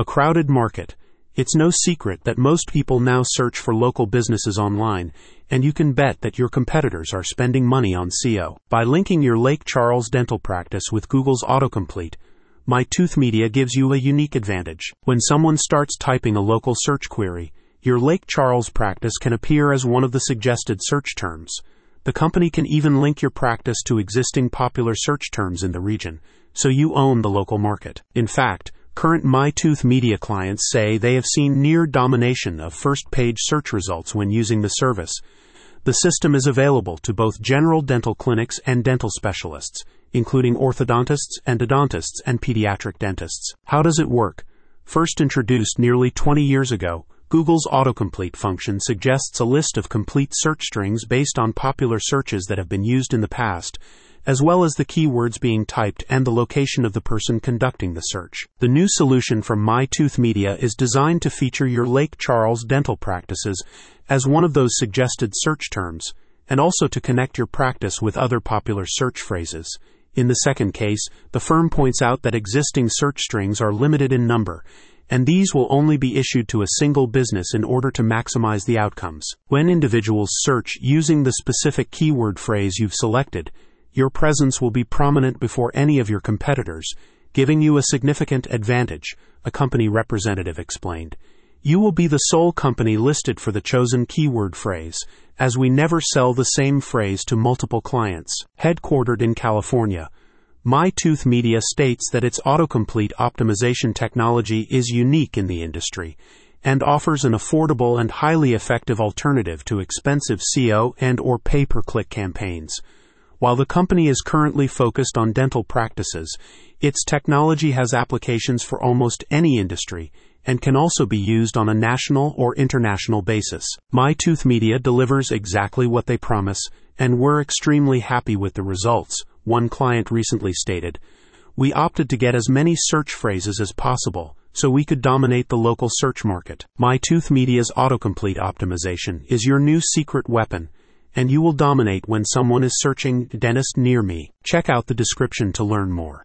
A crowded market. It's no secret that most people now search for local businesses online, and you can bet that your competitors are spending money on SEO. By linking your Lake Charles dental practice with Google's autocomplete, My Tooth Media gives you a unique advantage. When someone starts typing a local search query, your Lake Charles practice can appear as one of the suggested search terms. The company can even link your practice to existing popular search terms in the region, so you own the local market. In fact, current MyTooth Media clients say they have seen near domination of first page search results when using the service. The system is available to both general dental clinics and dental specialists, including orthodontists, endodontists, and pediatric dentists. How does it work? First introduced nearly 20 years ago, Google's autocomplete function suggests a list of complete search strings based on popular searches that have been used in the past, as well as the keywords being typed and the location of the person conducting the search. The new solution from MyTooth Media is designed to feature your Lake Charles dental practices as one of those suggested search terms, and also to connect your practice with other popular search phrases. In the second case, the firm points out that existing search strings are limited in number and these will only be issued to a single business in order to maximize the outcomes. When individuals search using the specific keyword phrase you've selected, your presence will be prominent before any of your competitors, giving you a significant advantage, a company representative explained. You will be the sole company listed for the chosen keyword phrase, as we never sell the same phrase to multiple clients. Headquartered in California, MyTooth Media states that its autocomplete optimization technology is unique in the industry and offers an affordable and highly effective alternative to expensive SEO and or pay-per-click campaigns. While the company is currently focused on dental practices, its technology has applications for almost any industry and can also be used on a national or international basis. MyTooth Media delivers exactly what they promise, and we're extremely happy with the results one client recently stated. We opted to get as many search phrases as possible so we could dominate the local search market. MyTooth Media's autocomplete optimization is your new secret weapon, and you will dominate when someone is searching dentist near me. Check out the description to learn more.